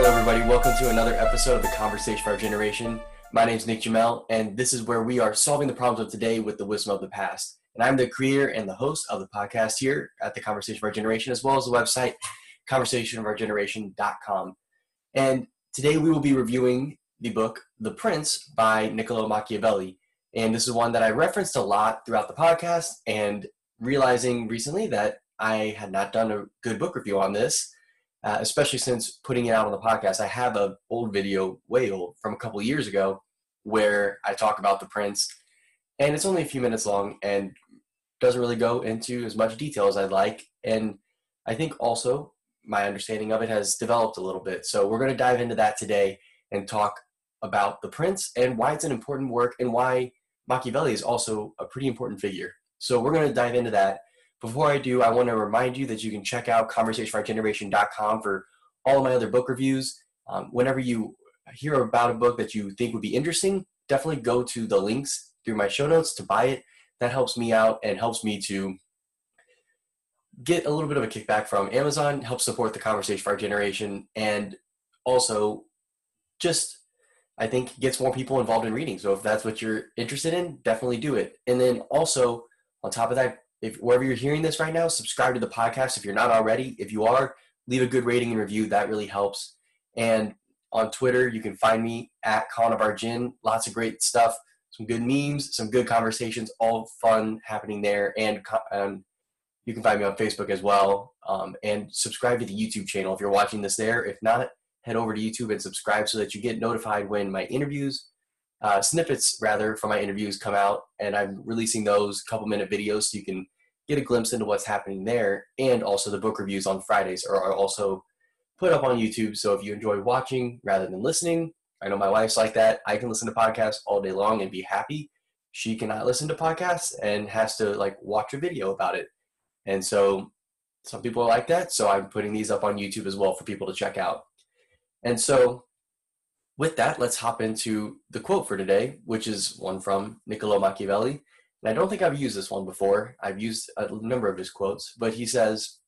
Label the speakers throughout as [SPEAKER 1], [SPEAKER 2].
[SPEAKER 1] Hello, everybody. Welcome to another episode of the Conversation for Our Generation. My name is Nick Jamel, and this is where we are solving the problems of today with the wisdom of the past. And I'm the creator and the host of the podcast here at the Conversation of Our Generation, as well as the website conversationofourgeneration.com. And today we will be reviewing the book The Prince by Niccolo Machiavelli. And this is one that I referenced a lot throughout the podcast and realizing recently that I had not done a good book review on this uh, especially since putting it out on the podcast. I have a old video, way old, from a couple years ago, where I talk about the Prince, and it's only a few minutes long and doesn't really go into as much detail as I'd like. And I think also my understanding of it has developed a little bit. So we're going to dive into that today and talk about the Prince and why it's an important work and why Machiavelli is also a pretty important figure. So we're going to dive into that. Before I do, I want to remind you that you can check out conversationforgeneration.com for all of my other book reviews. Um, whenever you hear about a book that you think would be interesting, definitely go to the links through my show notes to buy it. That helps me out and helps me to get a little bit of a kickback from Amazon, help support the conversation for our generation, and also just I think gets more people involved in reading. So if that's what you're interested in, definitely do it. And then also on top of that, if wherever you're hearing this right now, subscribe to the podcast if you're not already. If you are, leave a good rating and review. That really helps. And on Twitter, you can find me at Colin Gin. Lots of great stuff, some good memes, some good conversations, all fun happening there. And um, you can find me on Facebook as well. Um, and subscribe to the YouTube channel if you're watching this there. If not, head over to YouTube and subscribe so that you get notified when my interviews uh, snippets rather from my interviews come out, and I'm releasing those couple minute videos so you can get a glimpse into what's happening there. And also the book reviews on Fridays are, are also put up on YouTube. So if you enjoy watching rather than listening, I know my wife's like that. I can listen to podcasts all day long and be happy. She cannot listen to podcasts and has to like watch a video about it. And so some people are like that. So I'm putting these up on YouTube as well for people to check out. And so with that, let's hop into the quote for today, which is one from Niccolo Machiavelli. And I don't think I've used this one before. I've used a number of his quotes, but he says,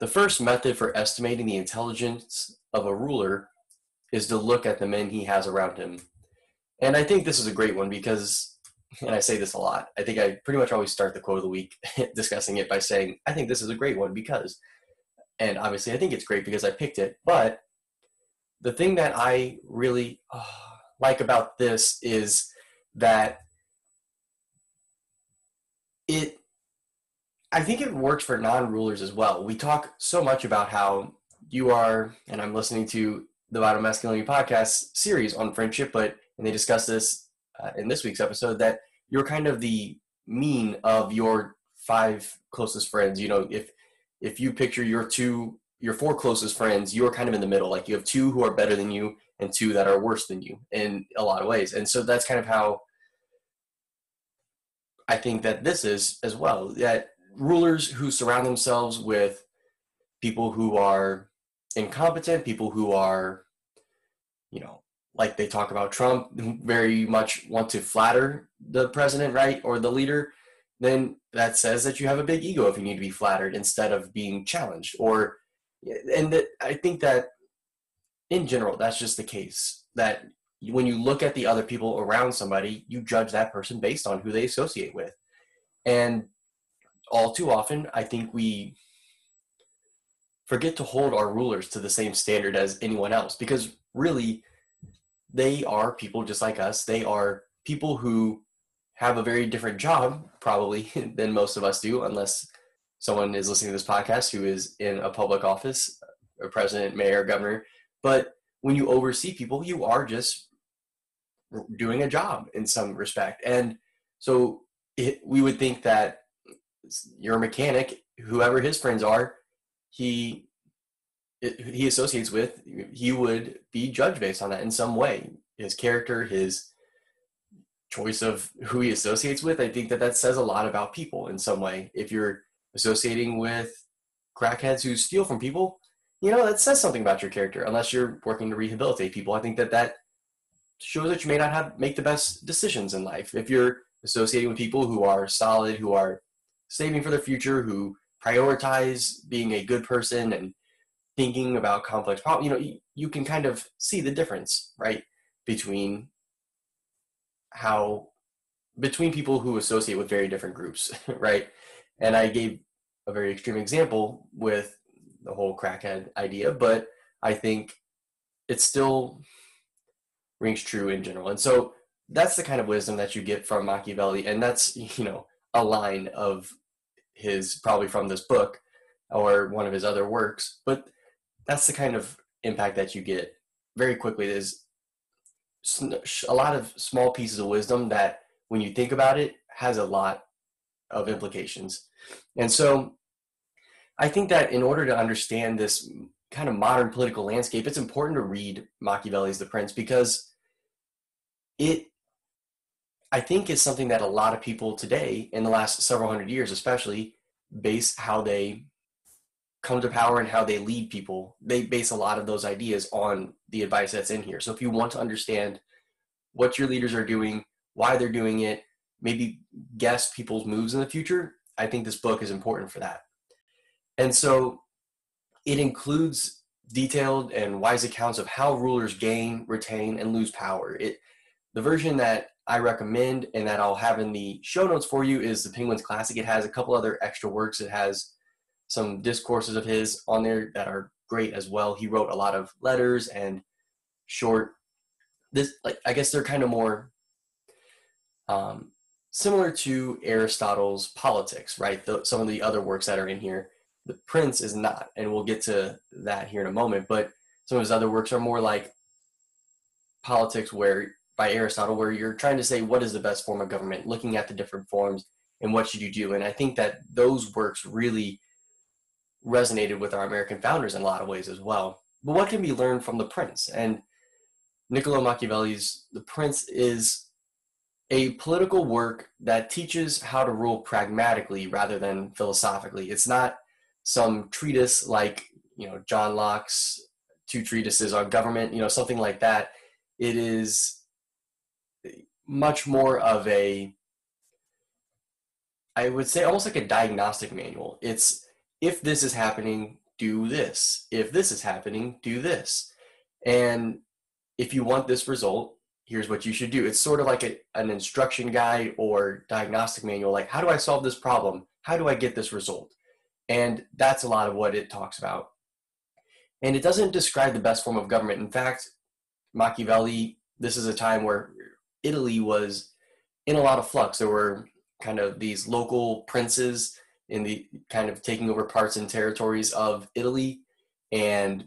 [SPEAKER 1] The first method for estimating the intelligence of a ruler is to look at the men he has around him. And I think this is a great one because, and I say this a lot, I think I pretty much always start the quote of the week discussing it by saying, I think this is a great one because, and obviously I think it's great because I picked it, but the thing that I really uh, like about this is that it I think it works for non-rulers as well. We talk so much about how you are, and I'm listening to the Vital Masculinity podcast series on friendship, but and they discuss this uh, in this week's episode that you're kind of the mean of your five closest friends. You know, if if you picture your two your four closest friends, you're kind of in the middle. Like you have two who are better than you and two that are worse than you in a lot of ways. And so that's kind of how I think that this is as well. That rulers who surround themselves with people who are incompetent, people who are, you know, like they talk about Trump, very much want to flatter the president, right, or the leader, then that says that you have a big ego if you need to be flattered instead of being challenged or and I think that in general, that's just the case. That when you look at the other people around somebody, you judge that person based on who they associate with. And all too often, I think we forget to hold our rulers to the same standard as anyone else because really, they are people just like us. They are people who have a very different job, probably, than most of us do, unless someone is listening to this podcast who is in a public office, a president, mayor, governor. But when you oversee people, you are just doing a job in some respect. And so it, we would think that your mechanic, whoever his friends are, he he associates with, he would be judged based on that in some way. His character, his choice of who he associates with, I think that that says a lot about people in some way. If you're associating with crackheads who steal from people, you know, that says something about your character. Unless you're working to rehabilitate people, I think that that shows that you may not have make the best decisions in life. If you're associating with people who are solid, who are saving for their future, who prioritize being a good person and thinking about complex problems, you know, you, you can kind of see the difference, right, between how between people who associate with very different groups, right? And I gave a very extreme example with the whole crackhead idea, but I think it still rings true in general. And so that's the kind of wisdom that you get from Machiavelli, and that's you know a line of his probably from this book or one of his other works, but that's the kind of impact that you get very quickly. There's a lot of small pieces of wisdom that, when you think about it, has a lot of implications, and so I think that in order to understand this kind of modern political landscape, it's important to read Machiavelli's The Prince because it I think is something that a lot of people today, in the last several hundred years especially, base how they come to power and how they lead people. They base a lot of those ideas on the advice that's in here. So if you want to understand what your leaders are doing, why they're doing it, maybe guess people's moves in the future, I think this book is important for that. And so it includes detailed and wise accounts of how rulers gain, retain, and lose power. It the version that I recommend and that I'll have in the show notes for you is the Penguins Classic. It has a couple other extra works. It has some discourses of his on there that are great as well. He wrote a lot of letters and short. This, like, I guess they're kind of more um, similar to Aristotle's Politics, right? The, some of the other works that are in here. The Prince is not, and we'll get to that here in a moment. But some of his other works are more like politics, where by Aristotle, where you're trying to say what is the best form of government, looking at the different forms and what should you do. And I think that those works really resonated with our American founders in a lot of ways as well. But what can be learned from The Prince? And Niccolo Machiavelli's The Prince is a political work that teaches how to rule pragmatically rather than philosophically. It's not some treatise like, you know, John Locke's two treatises on government, you know, something like that. It is much more of a I would say almost like a diagnostic manual. It's if this is happening, do this. If this is happening, do this. And if you want this result, here's what you should do. It's sort of like a, an instruction guide or diagnostic manual. Like, how do I solve this problem? How do I get this result? And that's a lot of what it talks about. And it doesn't describe the best form of government. In fact, Machiavelli, this is a time where Italy was in a lot of flux. There were kind of these local princes in the kind of taking over parts and territories of Italy, and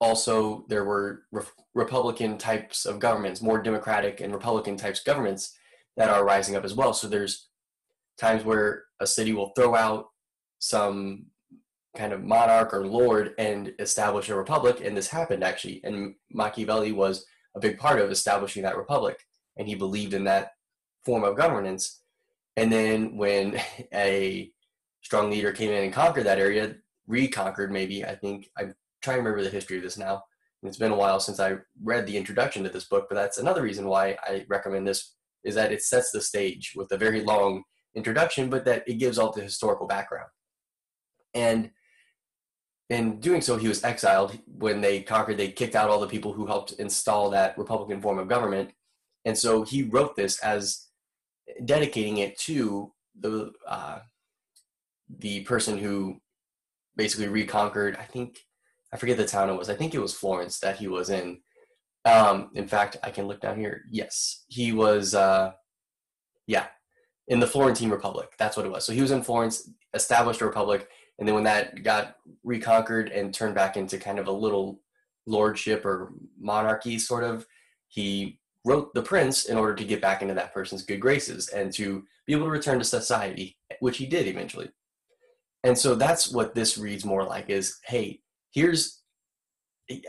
[SPEAKER 1] also there were re- Republican types of governments, more Democratic and Republican types of governments that are rising up as well. So there's times where a city will throw out some kind of monarch or lord and establish a republic, and this happened actually. And Machiavelli was a big part of establishing that republic, and he believed in that form of governance. And then when a strong leader came in and conquered that area, reconquered maybe, I think I'm trying to remember the history of this now. It's been a while since I read the introduction to this book, but that's another reason why I recommend this is that it sets the stage with a very long introduction, but that it gives all the historical background. And in doing so, he was exiled when they conquered. They kicked out all the people who helped install that Republican form of government, and so he wrote this as dedicating it to the uh, the person who basically reconquered. I think I forget the town it was. I think it was Florence that he was in. Um, in fact, I can look down here. Yes, he was. Uh, yeah, in the Florentine Republic. That's what it was. So he was in Florence, established a republic, and then when that got reconquered and turned back into kind of a little lordship or monarchy sort of he wrote the prince in order to get back into that person's good graces and to be able to return to society which he did eventually. And so that's what this reads more like is hey here's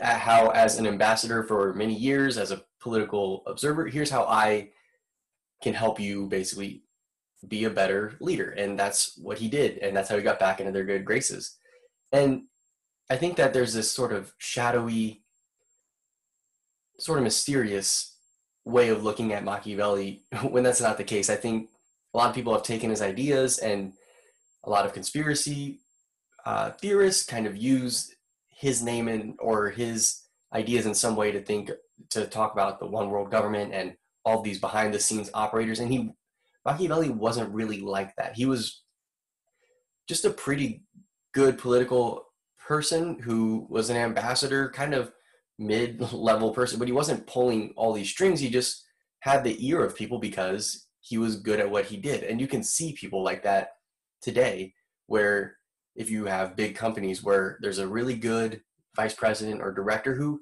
[SPEAKER 1] how as an ambassador for many years as a political observer here's how i can help you basically be a better leader. And that's what he did. And that's how he got back into their good graces. And I think that there's this sort of shadowy, sort of mysterious way of looking at Machiavelli when that's not the case. I think a lot of people have taken his ideas and a lot of conspiracy uh, theorists kind of use his name and or his ideas in some way to think to talk about the one world government and all these behind the scenes operators and he Machiavelli wasn't really like that. He was just a pretty good political person who was an ambassador, kind of mid level person, but he wasn't pulling all these strings. He just had the ear of people because he was good at what he did. And you can see people like that today, where if you have big companies where there's a really good vice president or director who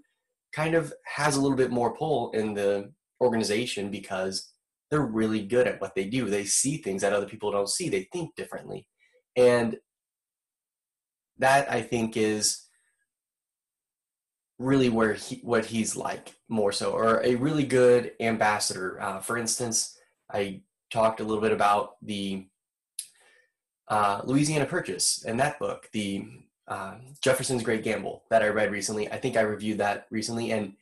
[SPEAKER 1] kind of has a little bit more pull in the organization because they're really good at what they do. They see things that other people don't see. They think differently. And that I think is really where he, what he's like more so, or a really good ambassador. Uh, for instance, I talked a little bit about the uh, Louisiana Purchase and that book, the uh, Jefferson's Great Gamble that I read recently. I think I reviewed that recently, and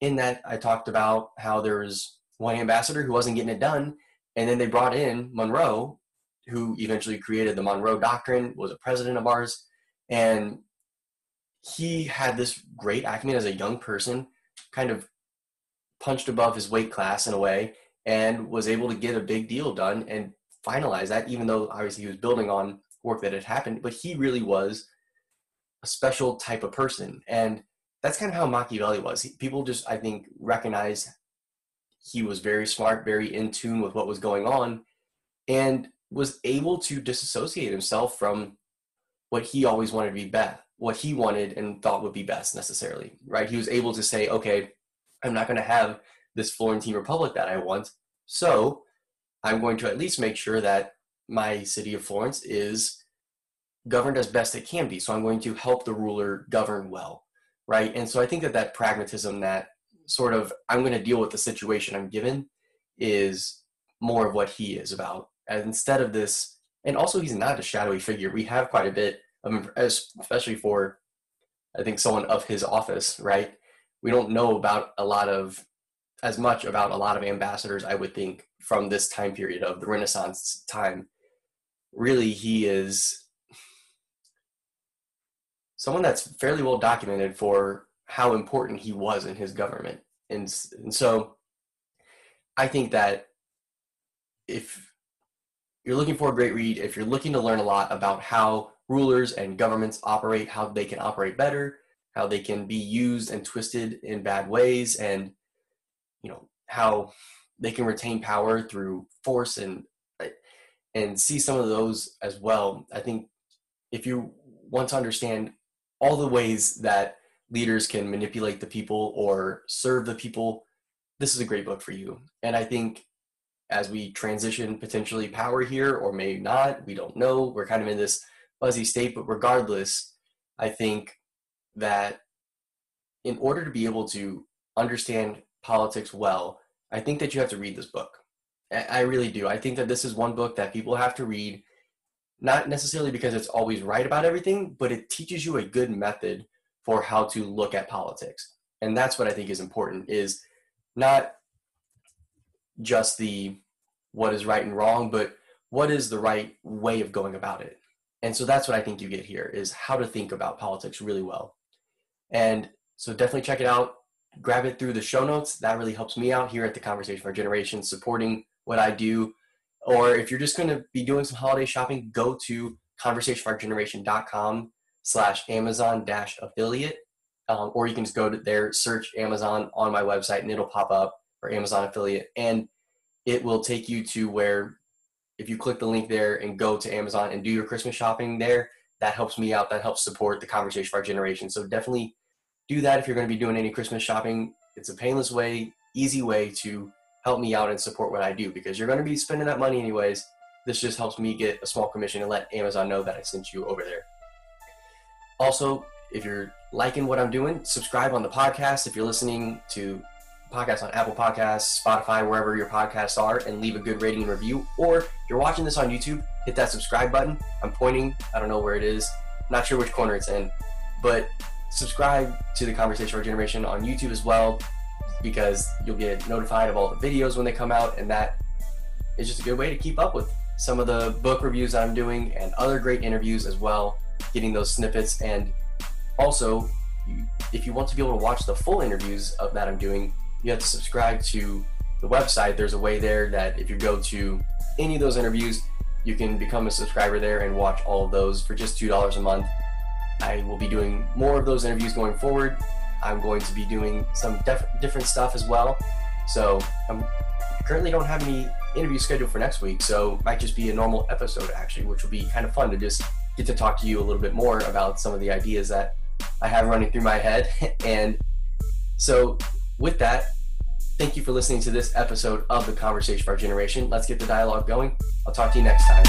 [SPEAKER 1] in that I talked about how there was one ambassador who wasn't getting it done, and then they brought in Monroe, who eventually created the Monroe Doctrine, was a president of ours, and he had this great acumen as a young person, kind of punched above his weight class in a way, and was able to get a big deal done and finalize that, even though obviously he was building on work that had happened. But he really was a special type of person. And that's kind of how Machiavelli was. People just, I think, recognize he was very smart, very in tune with what was going on, and was able to disassociate himself from what he always wanted to be best, what he wanted and thought would be best necessarily, right? He was able to say, okay, I'm not going to have this Florentine Republic that I want. So I'm going to at least make sure that my city of Florence is governed as best it can be. So I'm going to help the ruler govern well, right? And so I think that that pragmatism, that sort of I'm going to deal with the situation I'm given, is more of what he is about. And instead of this, and also he's not a shadowy figure. We have quite a bit of, especially for, I think someone of his office, right? We don't know about a lot of, as much about a lot of ambassadors, I would think, from this time period of the Renaissance time. Really, he is someone that's fairly well documented for how important he was in his government. And, and so I think that if you're looking for a great read, if you're looking to learn a lot about how rulers and governments operate, how they can operate better, how they can be used and twisted in bad ways, and you know how they can retain power through force and and see some of those as well. I think if you want to understand all the ways that leaders can manipulate the people or serve the people, this is a great book for you. And I think as we transition potentially power here or may not, we don't know. We're kind of in this fuzzy state, but regardless, I think that in order to be able to understand politics well, I think that you have to read this book. I really do. I think that this is one book that people have to read, not necessarily because it's always right about everything, but it teaches you a good method for how to look at politics. And that's what I think is important is not just the what is right and wrong, but what is the right way of going about it. And so that's what I think you get here is how to think about politics really well. And so definitely check it out. Grab it through the show notes. That really helps me out here at the Conversation for Generation, supporting what I do. Or if you're just going to be doing some holiday shopping, go to conversationforourgeneration.com slash Amazon dash affiliate. Um, or you can just go to there, search Amazon on my website, and it'll pop up for Amazon affiliate. And it will take you to where if you click the link there and go to Amazon and do your Christmas shopping there, that helps me out. That helps support the conversation for our generation. So definitely do that if you're going to be doing any Christmas shopping. It's a painless way, easy way to help me out and support what I do because you're going to be spending that money anyways. This just helps me get a small commission and let Amazon know that I sent you over there. Also, if you're liking what I'm doing, subscribe on the podcast. If you're listening to podcasts on Apple Podcasts, Spotify, wherever your podcasts are, and leave a good rating and review. Or if you're watching this on YouTube, hit that subscribe button. I'm pointing, I don't know where it is, not sure which corner it's in, but subscribe to the Conversation for Generation on YouTube as well because you'll get notified of all the videos when they come out, and that is just a good way to keep up with some of the book reviews that I'm doing and other great interviews as well, getting those snippets. And also, if you want to be able to watch the full interviews of that I'm doing, you have to subscribe to the website. There's a way there that if you go to any of those interviews, you can become a subscriber there and watch all of those for just $2 a month. I will be doing more of those interviews going forward. I'm going to be doing some def- different stuff as well. So I'm currently don't have any interviews scheduled for next week, so might just be a normal episode actually, which will be kind of fun to just get to talk to you a little bit more about some of the ideas that I have running through my head. and so with that, thank you for listening to this episode of the Conversation for Our Generation. Let's get the dialogue going. I'll talk to you next time.